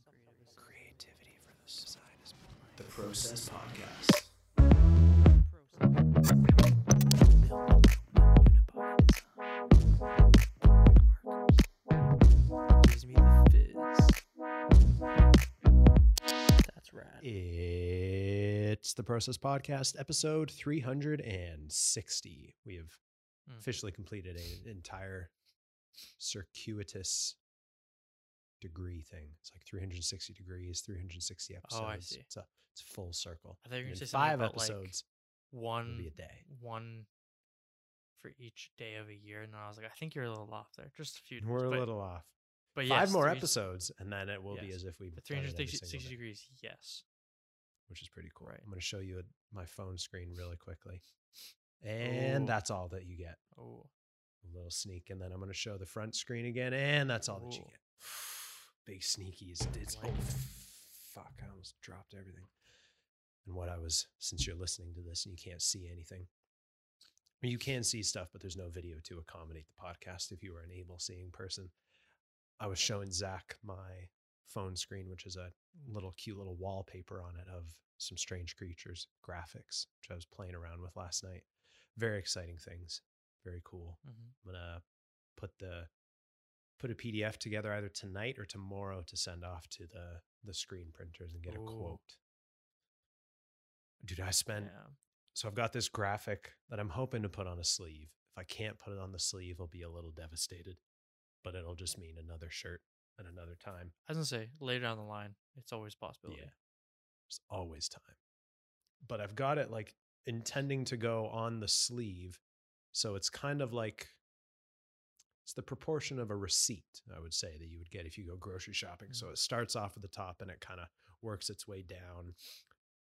Some creative Creativity for the side is the Process Podcast. Gives me the fizz. That's rad. It's the Process Podcast, episode 360. We have Mm. officially completed an entire circuitous degree thing. It's like 360 degrees, 360 episodes. Oh, I see. It's a it's full circle. I thought you were gonna say five about, like, episodes One be a day. one for each day of a year, and then I was like, I think you're a little off there. Just a few. days, We're a but, little off. but Five yes, more episodes, and then it will be as if we The done it every 360 single day. degrees. Yes. which is pretty cool. Right. I'm going to show you a, my phone screen really quickly. And Ooh. that's all that you get. Oh, A little sneak. And then I'm going to show the front screen again. And that's all that you get. Big sneakies. It's, oh, fuck. I almost dropped everything. And what I was, since you're listening to this and you can't see anything, I mean, you can see stuff, but there's no video to accommodate the podcast if you are an able seeing person. I was showing Zak my phone screen, which is a little cute little wallpaper on it of some strange creatures graphics, which I was playing around with last night. Very exciting things. Very cool. hmm I'm gonna put the put a PDF together either tonight or tomorrow to send off to the the screen printers and get a quote. Dude, I spent yeah. so I've got this graphic that I'm hoping to put on a sleeve. If I can't put it on the sleeve, I'll be a little devastated. But it'll just mean another shirt at another time. I was gonna say later down the line, it's always a possibility. Yeah. There's always time. But I've got it like intending to go on the sleeve. So it's kind of like it's the proportion of a receipt, I would say, that you would get if you go grocery shopping. So Mm. it starts off at the top and it kind of works its way down.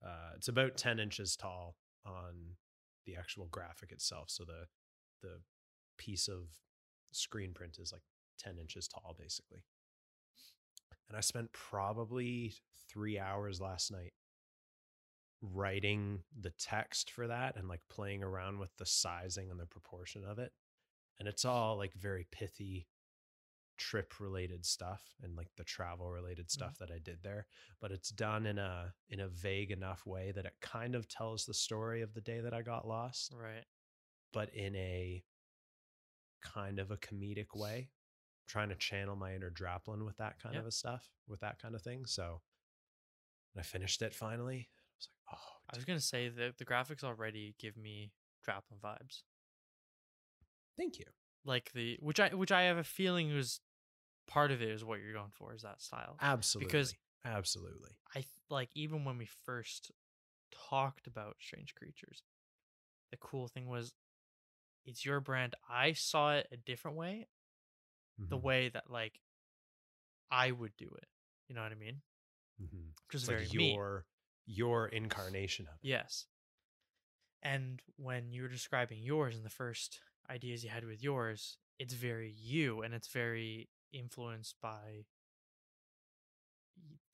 Uh, it's about 10 inches tall on the actual graphic itself. So the the piece of screen print is like 10 inches tall, basically. And I spent probably three hours last night writing the text for that and like playing around with the sizing and the proportion of it. And it's all like very pithy trip related stuff and like the travel related mm. stuff that I did there. But it's done in a in a vague enough way that it kind of tells the story of the day that I got lost Right. but in a kind of a comedic way, trying to channel my inner Draplin with that kind Yep. of a stuff, with that kind of thing. So I finished it finally, I was like, oh, I was dude, gonna say that the graphics already give me Draplin vibes. Thank you. Like the which I which I have a feeling was part of it is what you're going for is that style. Absolutely. Because absolutely. I like even when we first talked about strange creatures, the cool thing was it's your brand. I saw it a different way, the Mhm, way that like I would do it. You know what I mean? Mm-hmm. It's very like me. your your incarnation of it. Yes. And when you were describing yours in the first ideas you had with yours, it's very you and it's very influenced by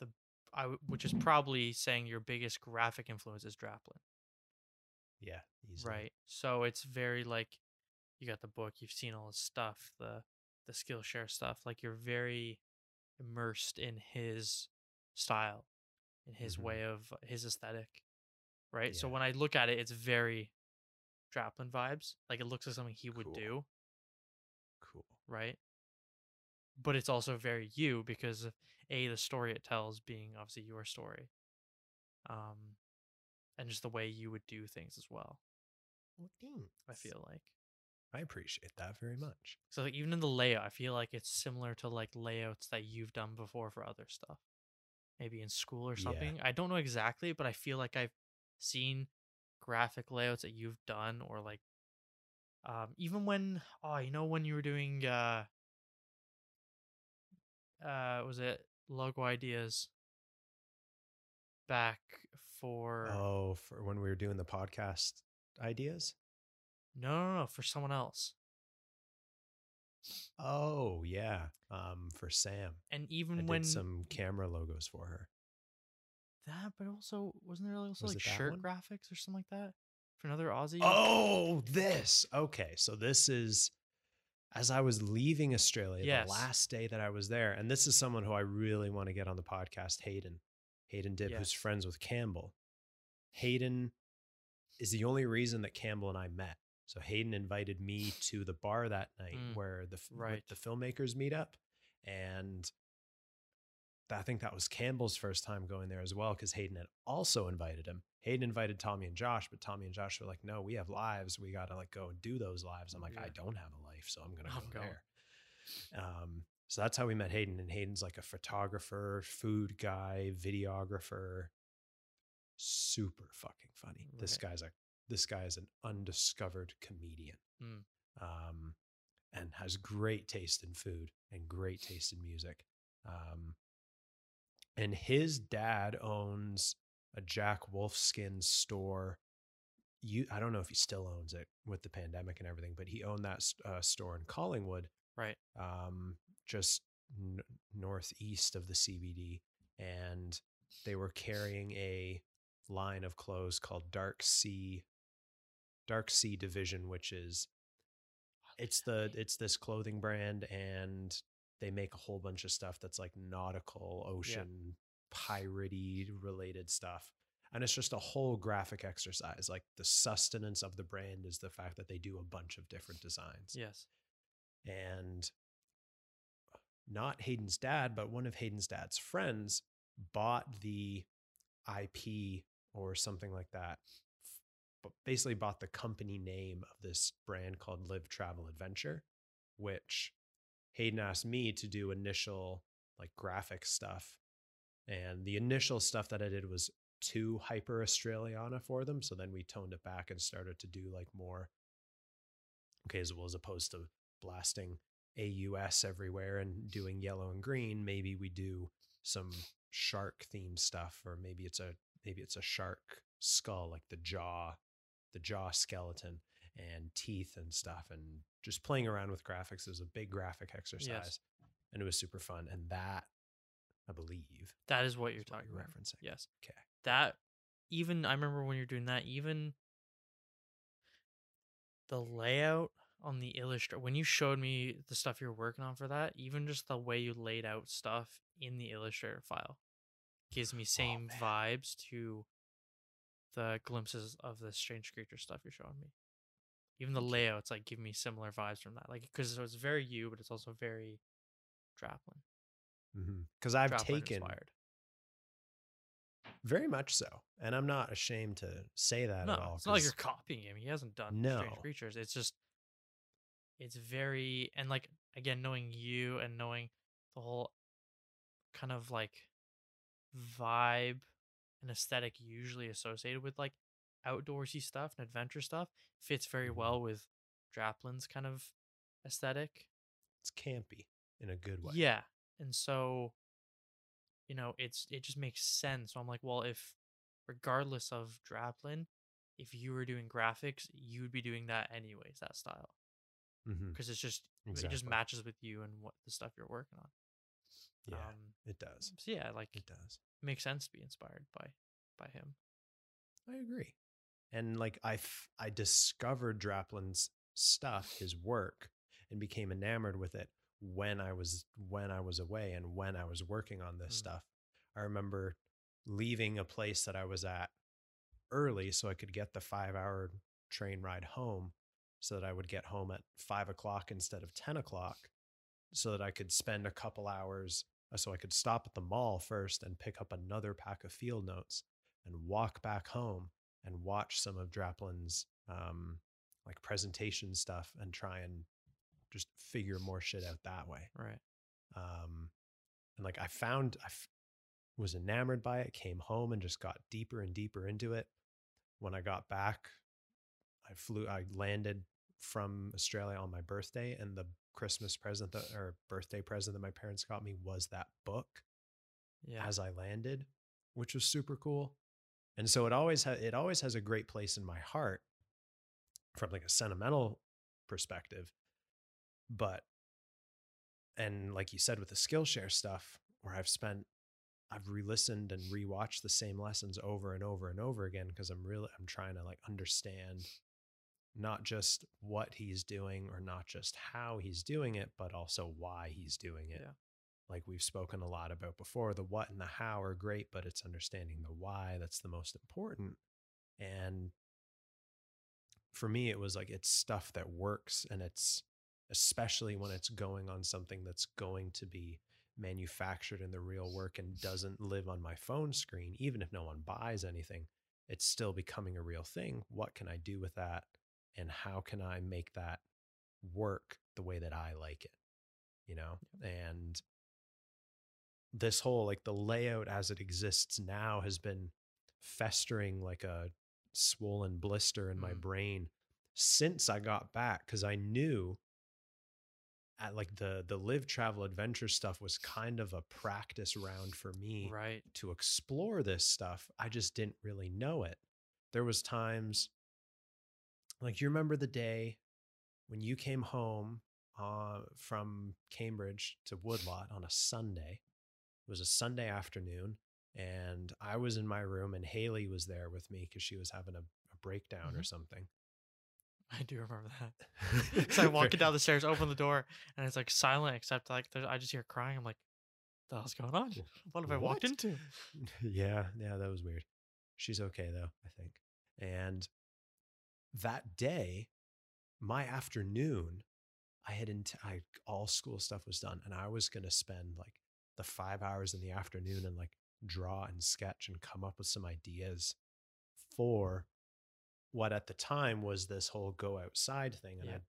the I w- which is probably saying your biggest graphic influence is Draplin, Yeah, easily. right? So it's very like you got the book, you've seen all his stuff, the the Skillshare stuff, like you're very immersed in his style, in his Mhm. way of his aesthetic, right? So when I look at it, it's very Draplin vibes. Like it looks like something he would Cool. do, Cool. right? But it's also very you because of, a the story it tells being obviously your story, um, and just the way you would do things as well. Well, I feel like I appreciate that very much. so like even in the layout, I feel like it's similar to like layouts that you've done before for other stuff, maybe in school or Yeah. something. I don't know exactly, but I feel like I've seen graphic layouts that you've done or like um even when oh you know when you were doing uh uh was it logo ideas back for Oh, for when we were doing the podcast ideas? no no no for someone else Oh, yeah. Um, for Sam. and I even did when some camera logos for her. That but also wasn't there also Was like shirt one? graphics or something like that for another aussie Oh, this. Okay. So this is as I was leaving Australia, Yes. the last day that I was there, and this is someone who I really want to get on the podcast, Hayden. Hayden Dib, who's friends with Campbell. Hayden is the only reason that Campbell and I met. So Hayden invited me to the bar that night Mm, where the right. the filmmakers meet up, and I think that was Campbell's first time going there as well because Hayden had also invited him. Hayden invited Tommy and Josh, but Tommy and Josh were like, "No, we have lives. We got to like go and do those lives." I'm like, "I don't have a life, so I'm gonna I'm go going. there." Um, so that's how we met Hayden, and Hayden's like a photographer, food guy, videographer, super fucking funny. This guy's a this guy is an undiscovered comedian, Mm. um, and has great taste in food and great taste in music. Um, and his dad owns a Jack Wolfskin store. You, I don't know if he still owns it with the pandemic and everything, but he owned that uh, store in Collingwood, Right. um, just n- northeast of the CBD, and they were carrying a line of clothes called Dark Sea, Dark Sea Division, which is it's the it's this clothing brand, and they make a whole bunch of stuff that's like nautical, ocean, piratey related stuff. And it's just a whole graphic exercise. Like the sustenance of the brand is the fact that they do a bunch of different designs Yes. and uh, not Hayden's dad, but one of Hayden's dad's friends bought the IP or something like that. But basically bought the company name of this brand called Live Travel Adventure, which Hayden asked me to do initial like graphic stuff. And the initial stuff that I did was too hyper Australiana for them. So then we toned it back and started to do like more okay, as well as opposed to blasting AUS everywhere and doing yellow and green, maybe we do some shark theme stuff, or maybe it's a maybe it's a shark skull, like the jaw, the jaw skeleton and teeth and stuff, and just playing around with graphics is a big graphic exercise, and it was super fun. And that, I believe, That is what you're is what talking you're about. referencing. Yes. Okay. That even I remember when you're doing that, even the layout on the illustrator when you showed me the stuff you're working on for that, even just the way you laid out stuff in the illustrator file gives me same man. vibes to the glimpses of the strange creature stuff you're showing me. Even the layouts like give me similar vibes from that. Like because it's very you, but it's also very Draplin. Because mm-hmm. I've Draplin taken inspired. very much so, and I'm not ashamed to say that No, at all. it's not like you're copying him. He hasn't done No. Strange Creatures. It's just, it's very and like again knowing you and knowing the whole kind of like vibe and aesthetic usually associated with like outdoorsy stuff and adventure stuff fits very Mhm. well with Draplin's kind of aesthetic. it's campy in a good way. Yeah. And so, you know, it's it just makes sense. So I'm like, well, if regardless of Draplin, if you were doing graphics, you would be doing that anyways, that style. Because it's just it just matches with you and what the stuff you're working on. Yeah, Um it does. so yeah, like It does. it makes sense to be inspired by by him. I agree. And like I, f- I discovered Draplin's stuff, his work, and became enamored with it when I was when I was away and when I was working on this Mm. stuff. I remember leaving a place that I was at early so I could get the five hour train ride home, so that I would get home at five o'clock instead of ten o'clock, so that I could spend a couple hours. uh, So I could stop at the mall first and pick up another pack of field notes and walk back home and watch some of Draplin's um, like presentation stuff and try and just figure more shit out that way. Right. Um, and like I found, I f- was enamored by it, came home and just got deeper and deeper into it. When I got back, I flew, I landed from Australia on my birthday, and the Christmas present that, or birthday present that my parents got me was that book Yeah. as I landed, which was super cool. And so it always ha- it always has a great place in my heart from like a sentimental perspective. But and like you said with the Skillshare stuff, where I've spent I've re-listened and rewatched the same lessons over and over and over again because I'm really I'm trying to like understand not just what he's doing or not just how he's doing it, but also why he's doing it. Yeah. Like we've spoken a lot about before, the what and the how are great, but it's understanding the why that's the most important. And for me, it was like it's stuff that works and it's especially when it's going on something that's going to be manufactured in the real work and doesn't live on my phone screen, even if no one buys anything, it's still becoming a real thing. What can I do with that? And how can I make that work the way that I like it? You know? And this whole like the layout as it exists now has been festering like a swollen blister in my Mm. brain since I got back because I knew at like the the live travel adventure stuff was kind of a practice round for me Right. to explore this stuff. I just didn't really know it. There was times like you remember the day when you came home uh, from Cambridge to Woodlot on a Sunday. It was a Sunday afternoon, and I was in my room, and Haley was there with me because she was having a, a breakdown or Mhm. something. I do remember that. So I'm walking down the stairs, open the door, and it's like silent except like there's, I just hear crying. I'm like, the hell's going on? What have I walked What? into? yeah, yeah, that was weird. She's okay though, I think. And that day, my afternoon, I had int- I all school stuff was done, and I was gonna spend like the five hours in the afternoon and like draw and sketch and come up with some ideas for what at the time was this whole go outside thing, and Yeah. I,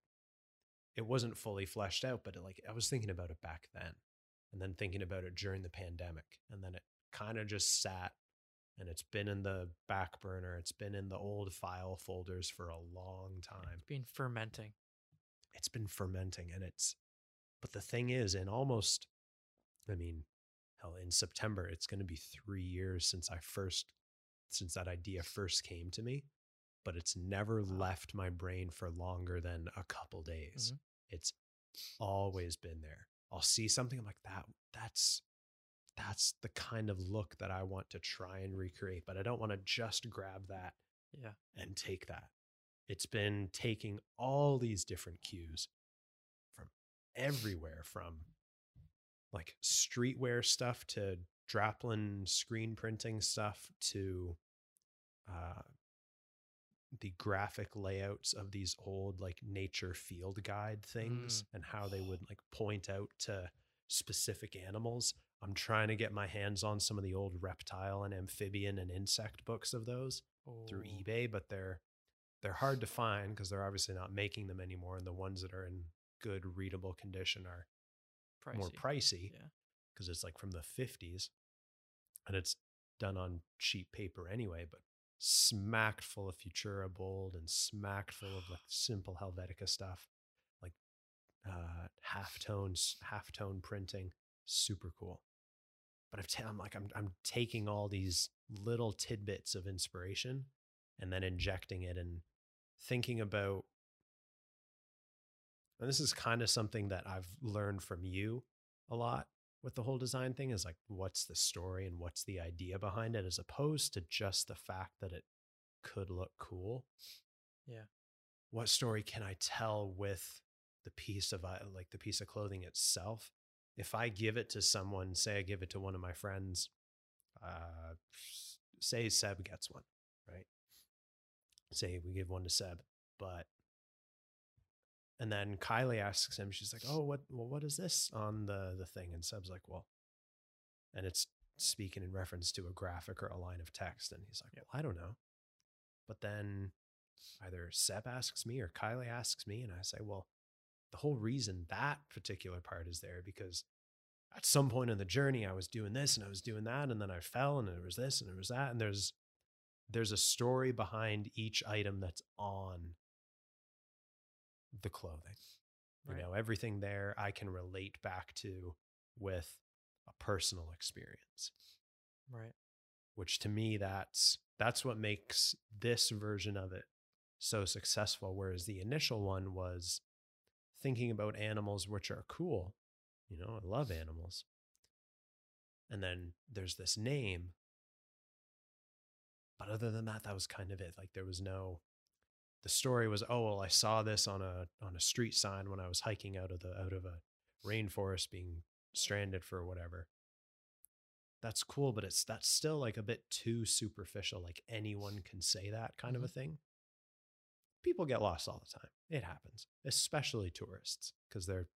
it wasn't fully fleshed out, but it, like I was thinking about it back then, and then thinking about it during the pandemic, and then it kind of just sat and it's been in the back burner. It's been in the old file folders for a long time. It's been fermenting. It's been fermenting and it's, but the thing is, in almost, I mean, hell, in September, it's going to be three years since I first, since that idea first came to me, but it's never left my brain for longer than a couple days. Mhm. It's always been there. I'll see something, I'm like, that, that's, that's the kind of look that I want to try and recreate, but I don't want to just grab that Yeah. and take that. It's been taking all these different cues from everywhere, from like streetwear stuff to Draplin screen printing stuff to uh, the graphic layouts of these old like nature field guide things and how they would like point out to specific animals. I'm trying to get my hands on some of the old reptile and amphibian and insect books of those through Oh, eBay, but they're they're hard to find because they're obviously not making them anymore, and the ones that are in good readable condition are more pricey. pricey Yeah. because it's like from the 50s, and it's done on cheap paper anyway, but smacked full of Futura Bold and smacked full of like simple Helvetica stuff, like uh, half tones, half tone printing, super cool. But I've ta- I'm like I'm I'm taking all these little tidbits of inspiration and then injecting it and thinking about and this is kind of something that I've learned from you a lot with the whole design thing is like what's the story and what's the idea behind it as opposed to just the fact that it could look cool. Yeah. What story can I tell with the piece of uh, like the piece of clothing itself? If I give it to someone, say I give it to one of my friends, uh say Seb gets one, right? Say we give one to Seb, but and then Kylie asks him, she's like, "Oh, what? Well, what is this on the the thing?" And Seb's like, "Well," and it's speaking in reference to a graphic or a line of text, and he's like, "Well, I don't know." But then either Seb asks me or Kylie asks me, and I say, "Well, the whole reason that particular part is there because at some point in the journey, I was doing this and I was doing that, and then I fell, and there was this and there was that, and there's there's a story behind each item that's on the clothing. You Right. know, everything there I can relate back to with a personal experience, Right. which to me that's that's what makes this version of it so successful whereas the initial one was thinking about animals which are cool. You know, I love animals. And then there's this name. But other than that, that was kind of it. Like there was no the story was, oh well, I saw this on a on a street sign when I was hiking out of the out of a rainforest, being stranded for whatever. That's cool, but it's that's still like a bit too superficial. Like anyone can say that kind of a mm-hmm. thing. People get lost all the time. It happens, especially tourists, because they're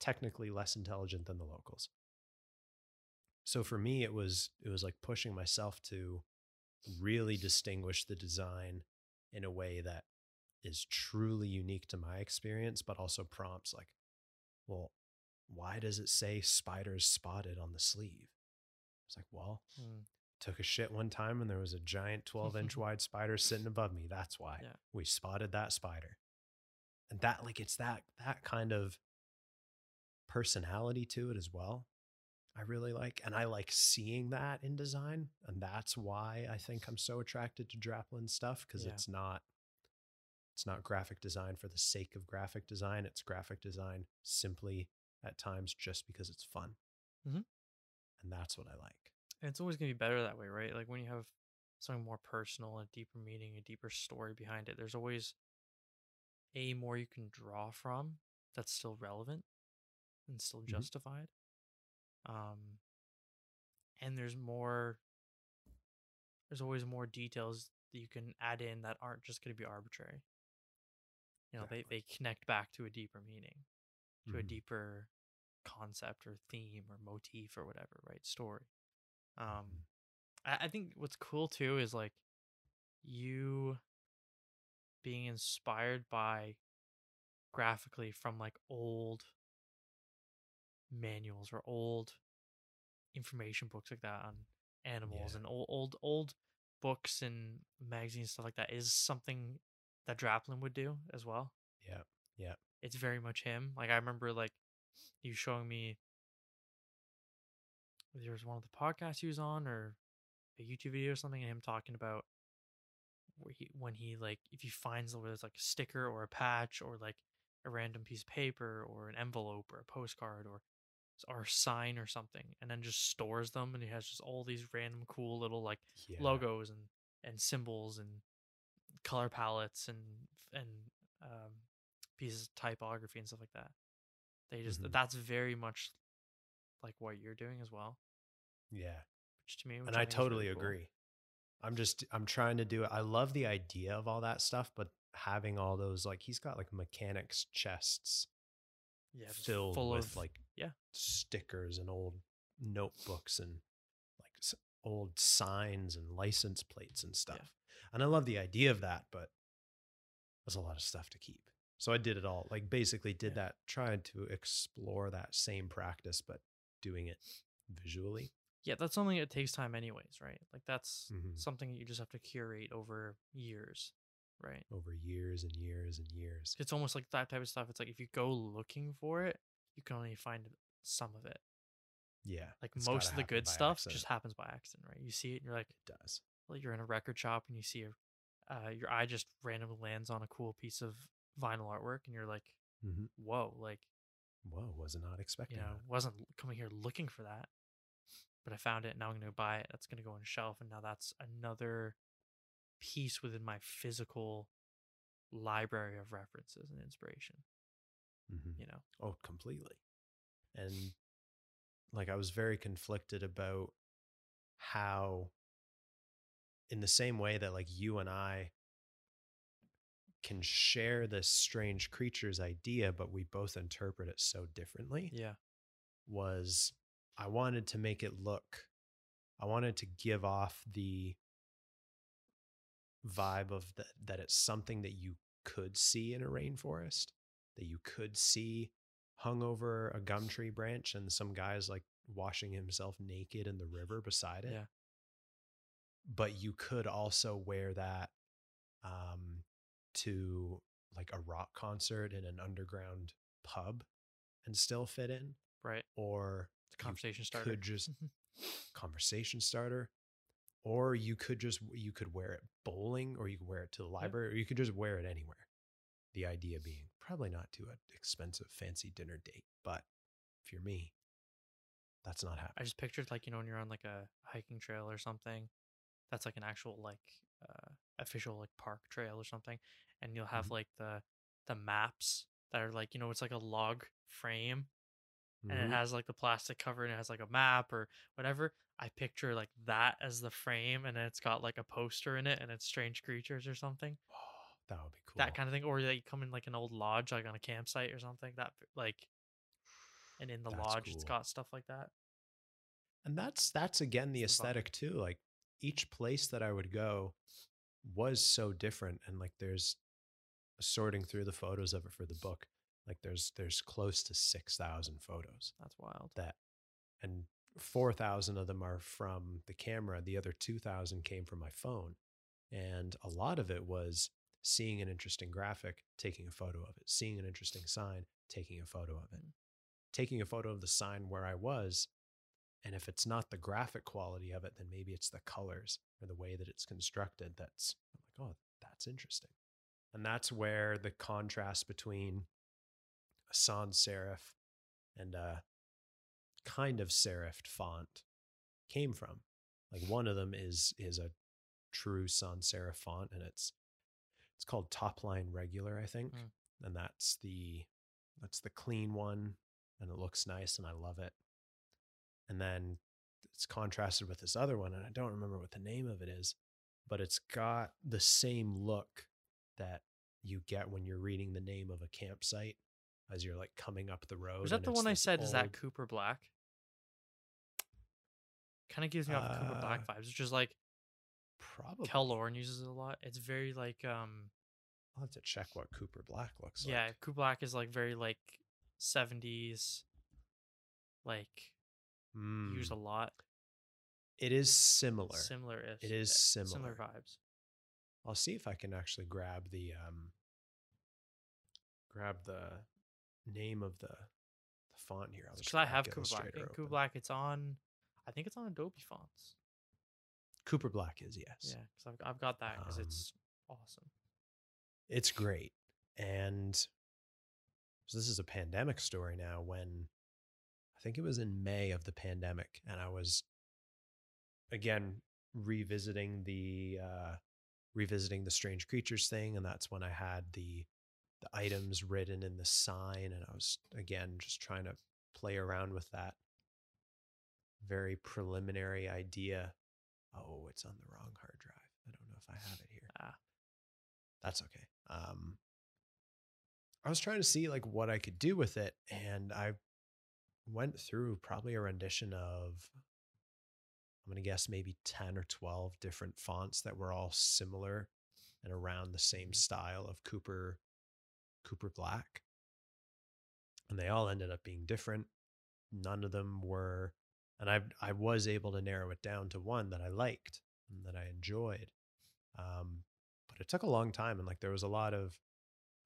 technically less intelligent than the locals. So for me, it was it was like pushing myself to really distinguish the design in a way that is truly unique to my experience, but also prompts like, well, why does it say spiders spotted on the sleeve? It's like, well, Mm. took a shit one time and there was a giant 12 inch wide spider sitting above me. That's why Yeah. we spotted that spider. And that, like, it's that, that kind of personality to it as well. I really like, and I like seeing that in design. And that's why I think I'm so attracted to Draplin stuff because Yeah. it's not, it's not graphic design for the sake of graphic design. It's graphic design simply at times just because it's fun. Mhm. And that's what I like. And it's always gonna be better that way, right? Like when you have something more personal, a deeper meaning, a deeper story behind it, there's always a more you can draw from that's still relevant and still Mhm. justified. Um and there's more there's always more details that you can add in that aren't just gonna be arbitrary. You know, they, they connect back to a deeper meaning, to a Mhm. deeper concept or theme or motif or whatever, right? Story. Um, I, I think what's cool too is like you being inspired by graphically from like old manuals or old information books like that on animals Yeah. and old old old books and magazines stuff like that is something that Draplin would do as well Yeah. Yeah. it's very much him. Like I remember like you showing me there was one of the podcasts he was on or a YouTube video or something and him talking about where he when he like if he finds whether it's like a sticker or a patch or like a random piece of paper or an envelope or a postcard or or a sign or something and then just stores them and he has just all these random cool little like Yeah. logos and and symbols and color palettes and and um, pieces of typography and stuff like that. They just Mhm. that's very much like what you're doing as well, Yeah. which to me, which and I think is really totally cool. agree. I'm just I'm trying to do it. I love the idea of all that stuff, but having all those like he's got like mechanics chests Yeah, filled full with of like yeah. stickers and old notebooks and like old signs and license plates and stuff. And I love the idea of that, but there's a lot of stuff to keep. So I did it all. Like basically did Yeah. that, tried to explore that same practice, but doing it visually. yeah, that's something that takes time anyways, right? Like that's Mhm. something you just have to curate over years, right? over years and years and years. It's almost like that type of stuff. It's like if you go looking for it, you can only find some of it. Yeah. Like most of the good stuff accident. just happens by accident, right? You see it and you're like, it does. You're in a record shop and you see a, uh, your eye just randomly lands on a cool piece of vinyl artwork and you're like, Mm-hmm. whoa, like Whoa, was not not expecting you know, that. wasn't coming here looking for that, but I found it. Now I'm gonna buy it. That's gonna go on a shelf, and now that's another piece within my physical library of references and inspiration. Mhm. You know, Oh, completely. And like I was very conflicted about how in the same way that like you and I can share this strange creature's idea but we both interpret it so differently yeah, was I wanted to make it look I wanted to give off the vibe of that that it's something that you could see in a rainforest that you could see hung over a gum tree branch and some guy's like washing himself naked in the river beside it Yeah. But you could also wear that um to like a rock concert in an underground pub and still fit in right. or conversation you starter. could just conversation starter or you could just you could wear it bowling or you could wear it to the library or you could just wear it anywhere the idea being probably not to an expensive fancy dinner date but if you're me that's not happening. I just pictured like you know when you're on like a hiking trail or something, that's like an actual like uh, official like park trail or something, and you'll have Mhm. like the the maps that are like you know it's like a log frame and Mhm. it has like the plastic cover and it has like a map or whatever. I picture like that as the frame and then it's got like a poster in it and it's strange creatures or something. Oh, that would be cool. That kind of thing. Or they come in like an old lodge, like on a campsite or something. That like and in the That's lodge it's got stuff like that. and that's that's again the aesthetic too. Like each place that I would go was so different, and like there's sorting through the photos of it for the book. Like there's there's close to six thousand photos That's wild. that, and four thousand of them are from the camera. The other two thousand came from my phone, and a lot of it was seeing an interesting graphic, taking a photo of it, seeing an interesting sign, taking a photo of it, Mm. taking a photo of the sign where I was. And if it's not the graphic quality of it, then maybe it's the colors or the way that it's constructed. That's I'm like, oh, that's interesting. And that's where the contrast between a sans serif and a kind of serifed font came from. Like one of them is is a true sans serif font, and it's it's called top line regular, I think, Mm. and that's the that's the clean one, and it looks nice, and I love it. And then it's contrasted with this other one, and I don't remember what the name of it is, but it's got the same look that you get when you're reading the name of a campsite as you're like coming up the road. Is that the one I said? Is that Cooper Black? Kind of gives me off Cooper Black Uh, vibes, which is like probably? Kel Lauren uses it a lot. It's very like um I'll have to check what Cooper Black looks yeah, like. Yeah, Cooper Black is like very like seventies, like used a Mm, lot. It is similar. Similar ish. It is Similar similar. vibes. I'll see if I can actually grab the um grab the name of the the font here. Because I have Cooper Black. Cooper. Black, it's on. I think it's on Adobe fonts. Cooper Black is yes. Yeah, because I've, I've got that because Um, it's awesome. It's great. And so this is a pandemic story now when I think it was in May of the pandemic and I was again revisiting the uh revisiting the strange creatures thing and that's when I had the the items written in the sign and I was again just trying to play around with that very preliminary idea. Oh, it's on the wrong hard drive. I don't know if I have it here Ah, that's okay. Um, I was trying to see like what I could do with it, and I went through probably a rendition of I'm gonna guess maybe ten or twelve different fonts that were all similar and around the same Mhm. style of Cooper Cooper Black, and they all ended up being different. None of them were, and I I was able to narrow it down to one that I liked and that I enjoyed. Um, but it took a long time and like there was a lot of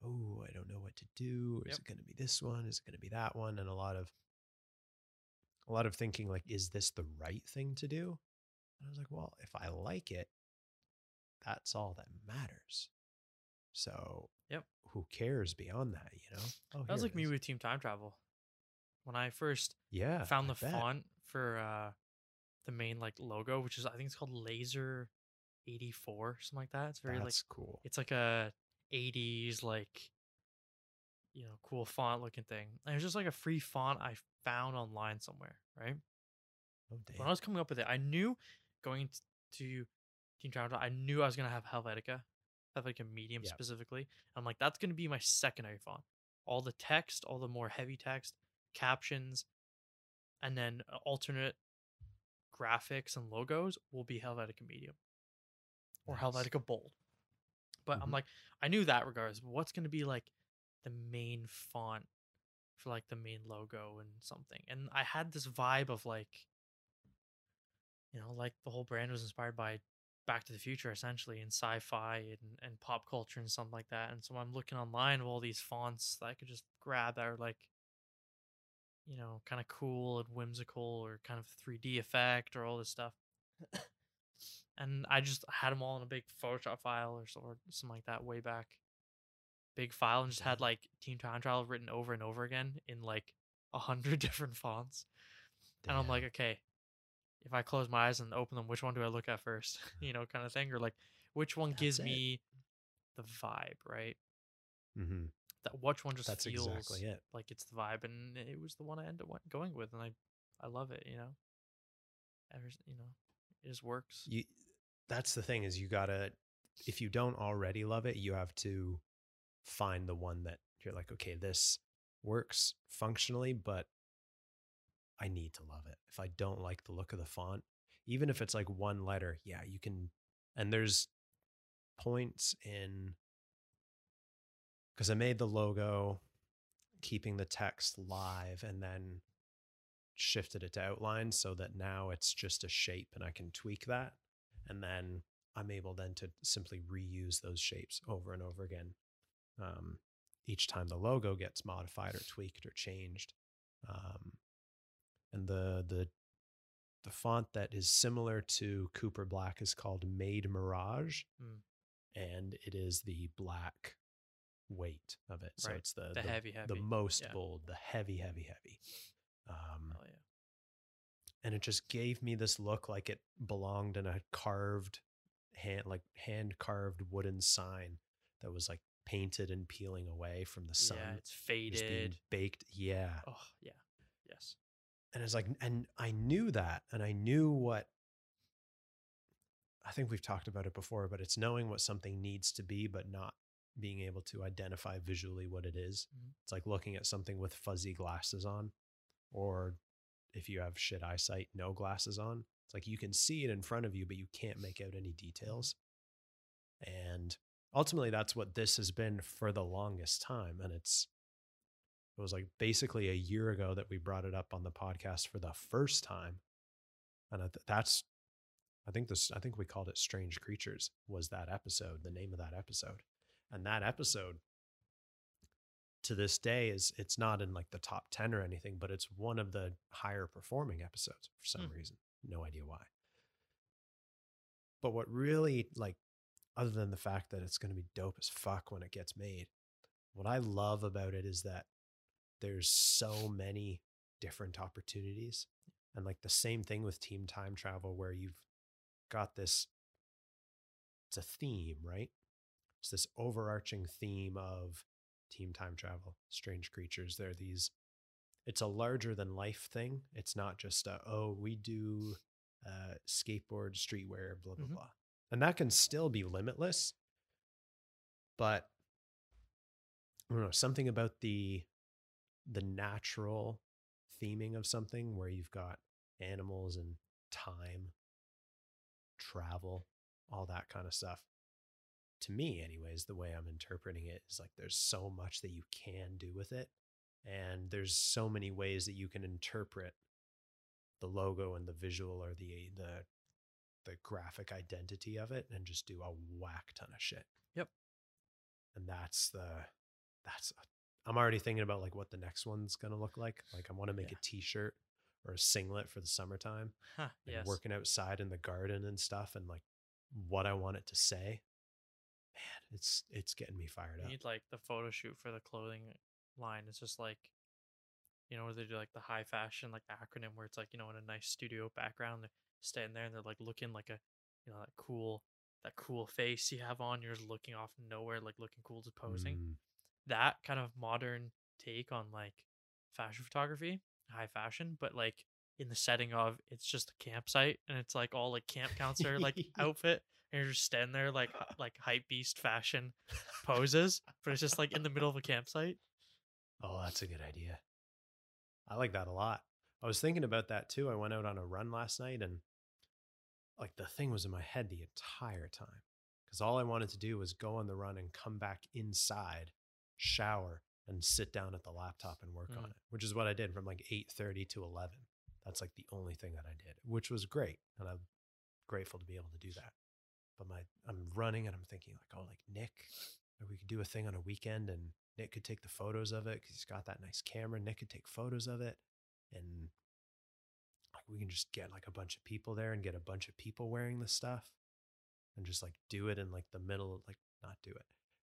oh i don't know what to do is Yep. it going to be this one is it going to be that one and a lot of a lot of thinking like is this the right thing to do and i was like well if i like it that's all that matters so Yep. who cares beyond that you know oh that was like me with Team Time Travel. When I first yeah found I the bet. font for uh the main like logo, which is I think it's called Laser 84, something like that. It's very like that's cool it's like a 80s like you know cool font looking thing and it was just like a free font i found online somewhere right oh when i was coming up with it i knew going to team Toronto, i knew i was going to have helvetica helvetica medium Yep. specifically i'm like that's going to be my secondary font all the text all the more heavy text captions and then uh, alternate graphics and logos will be helvetica medium or Nice. helvetica bold but I'm Mhm. like, I knew that regardless. But what's going to be like the main font for like the main logo and something? And I had this vibe of like, you know, like the whole brand was inspired by Back to the Future essentially and sci-fi and, and pop culture and something like that. And so I'm looking online of all these fonts that I could just grab that are like, you know, kind of cool and whimsical or kind of 3D effect or all this stuff. and I just had them all in a big Photoshop file or, or something like that way back. Big file and just had like Team Time Travel written over and over again in like a hundred different fonts. And I'm like, okay, if I close my eyes and open them, which one do I look at first? you know, kind of thing. Or like, which one gives it. me the vibe, right? Mm-hmm. That which one just That's feels exactly it. like it's the vibe, and it was the one I ended up going with, and I I love it. You know, ever you know, it just works. You, that's the thing is you gotta, if you don't already love it, you have to find the one that you're like, okay, this works functionally, but I need to love it. If I don't like the look of the font, even if it's like one letter, yeah, you can. And there's points in because I made the logo, keeping the text live, and then shifted it to outline so that now it's just a shape and I can tweak that. And then I'm able then to simply reuse those shapes over and over again. Um, each time the logo gets modified or tweaked or changed. Um, and the the the font that is similar to Cooper Black is called Made Mirage, Mm. and it is the black weight of it. So Right. it's the The heavy, the most Yeah. bold, the heavy, heavy, heavy. Um, Oh yeah, and it just gave me this look like it belonged in a carved hand like hand carved wooden sign that was like painted and peeling away from the sun yeah, it's faded. baked yeah Oh yeah, yes. and it's like and i knew that and i knew what i think we've talked about it before but it's knowing what something needs to be but not being able to identify visually what it is. Mhm. it's like looking at something with fuzzy glasses on or if you have shit eyesight no glasses on it's like you can see it in front of you but you can't make out any details and ultimately that's what this has been for the longest time and it's it was like basically a year ago that we brought it up on the podcast for the first time and that's i think this i think we called it strange creatures was that episode the name of that episode and that episode to this day is it's not in like the top 10 or anything but it's one of the higher performing episodes for some Hmm. reason no idea why but what really like other than the fact that it's going to be dope as fuck when it gets made what i love about it is that there's so many different opportunities and like the same thing with team time travel where you've got this it's a theme right it's this overarching theme of team time travel strange creatures they're these it's a larger than life thing it's not just a, oh we do uh skateboard streetwear blah blah Mhm. blah and that can still be limitless but i don't know something about the the natural theming of something where you've got animals and time travel all that kind of stuff to me anyways the way i'm interpreting it is like there's so much that you can do with it and there's so many ways that you can interpret the logo and the visual or the the the graphic identity of it and just do a whack ton of shit Yep. and that's the that's i'm already thinking about like what the next one's gonna look like like i want to make Yeah. a t-shirt or a singlet for the summertime Huh, and yes. working outside in the garden and stuff and like what I want it to say. Man, it's it's getting me fired You up. need like the photo shoot for the clothing line. It's just like, you know, where they do like the high fashion like acronym where it's like you know in a nice studio background standing there and they're like looking like a, you know, that cool that cool face you have on. You're just looking off nowhere, like looking cool, just posing. Mm, That kind of modern take on like fashion photography, high fashion, but like in the setting of it's just a campsite and it's like all like camp counselor like outfit and you're just standing there like like hype beast fashion poses, but it's just like in the middle of a campsite. oh, that's a good idea. I like that a lot. I was thinking about that too. I went out on a run last night and like the thing was in my head the entire time because all I wanted to do was go on the run and come back inside, shower, and sit down at the laptop and work on Mm. it, which is what I did from like 8:30 to 11. That's like the only thing that I did, which was great, and I'm grateful to be able to do that. But my I'm running and I'm thinking like, oh, like Nick, we could do a thing on a weekend and Nick could take the photos of it because he's got that nice camera. Nick could take photos of it, and like we can just get like a bunch of people there and get a bunch of people wearing the stuff, and just like do it in like the middle, like not do it,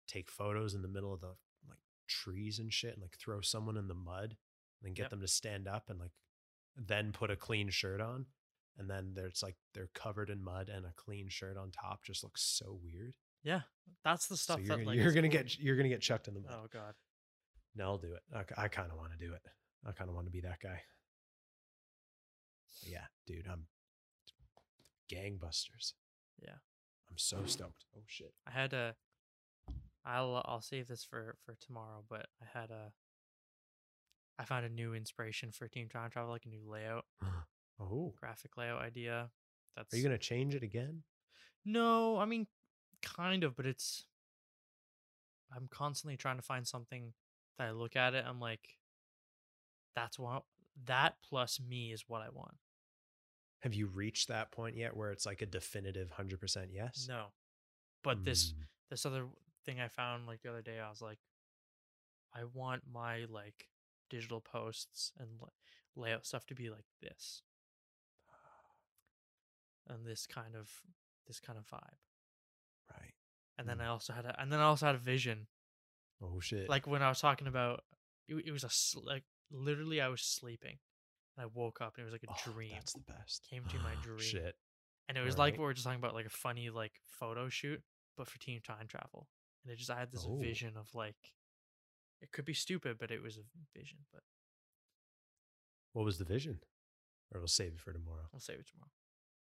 take photos in the middle of the like trees and shit, and like throw someone in the mud, and then get Yep. them to stand up and like then put a clean shirt on. And then there's like they're covered in mud and a clean shirt on top just looks so weird. Yeah, that's the stuff so you're, that gonna- like you're gonna cool. get you're gonna get chucked in the mud. Oh god. No, I'll do it. I, I kind of want to do it. I kind of want to be that guy. But yeah, dude, I'm gangbusters. Yeah. I'm so stoked. Oh shit. I had a. I'll I'll save this for for tomorrow, but I had a. I found a new inspiration for Team Time Travel, like a new layout, Oh, graphic layout idea. That's are you gonna change it again? No, I mean, kind of, but it's. I'm constantly trying to find something that I look at it. I'm like, that's what that plus me is what I want. Have you reached that point yet where it's like a definitive hundred percent yes? No, but this Mm, this other thing I found like the other day, I was like, I want my like digital posts and la- layout stuff to be like this, and this kind of this kind of vibe. right. And then Mm. I also had a and then I also had a vision Oh shit. like when I was talking about it, it was a like literally I was sleeping and I woke up and it was like a Oh, dream That's the best. Came to my dream. Shit. and it was like what we are just talking about like a funny like photo shoot but for team time travel and it just I had this Oh. vision of like it could be stupid but it was a vision but What was the vision? Or we'll save it for tomorrow. I'll save it tomorrow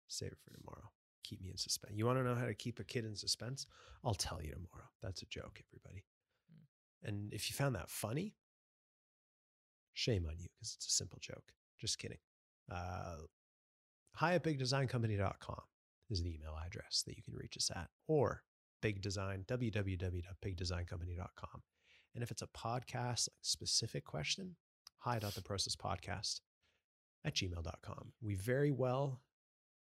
Save it for tomorrow. Keep me in suspense. You want to know how to keep a kid in suspense? I'll tell you tomorrow. That's a joke, everybody. Mm. And if you found that funny, shame on you because it's a simple joke. Just kidding. Uh, hi at bigdesigncompany.com is the email address that you can reach us at, or big design, www.bigdesigncompany.com. And if it's a podcast, like specific question, hi.theprocesspodcast at gmail.com. We very well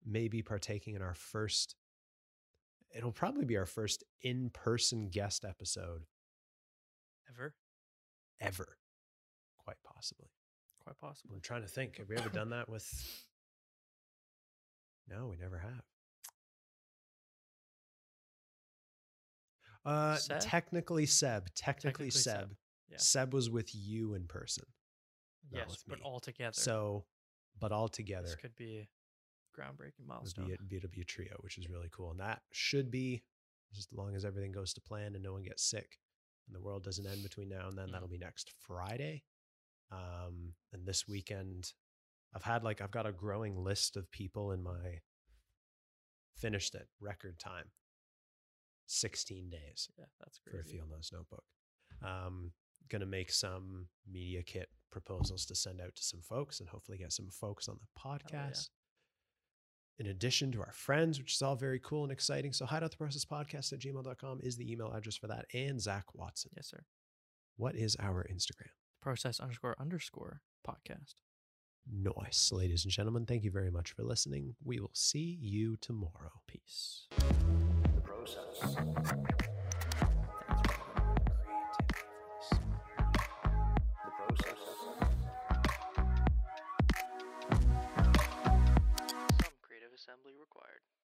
may be partaking in our first, it'll probably be our first in person guest episode ever ever, quite possibly. Quite possibly I'm trying to think. Have we ever done that with? No, we never have. Uh, Seb? technically Seb. Technically, Technically Seb. Seb, yeah. Seb was with you in person. yes but all together So, but all together, this could be a groundbreaking milestone be at BW Trio, which is really cool. And that should be, as long as everything goes to plan and no one gets sick and the world doesn't end between now and then, Mm. that'll be next Friday. Um, and this weekend, I've had like, I've got a growing list of people in my finished it record time 16 days yeah that's great for a field notes notebook. Um, gonna make some media kit proposals to send out to some folks and hopefully get some folks on the yeah. podcast. In addition to our friends, which is all very cool and exciting. So hide out the process podcast at gmail.com is the email address for that. And Zak Watson. yes sir What is our Instagram? Process underscore underscore podcast Nice. Ladies and gentlemen, thank you very much for listening. We will see you tomorrow. peace The process.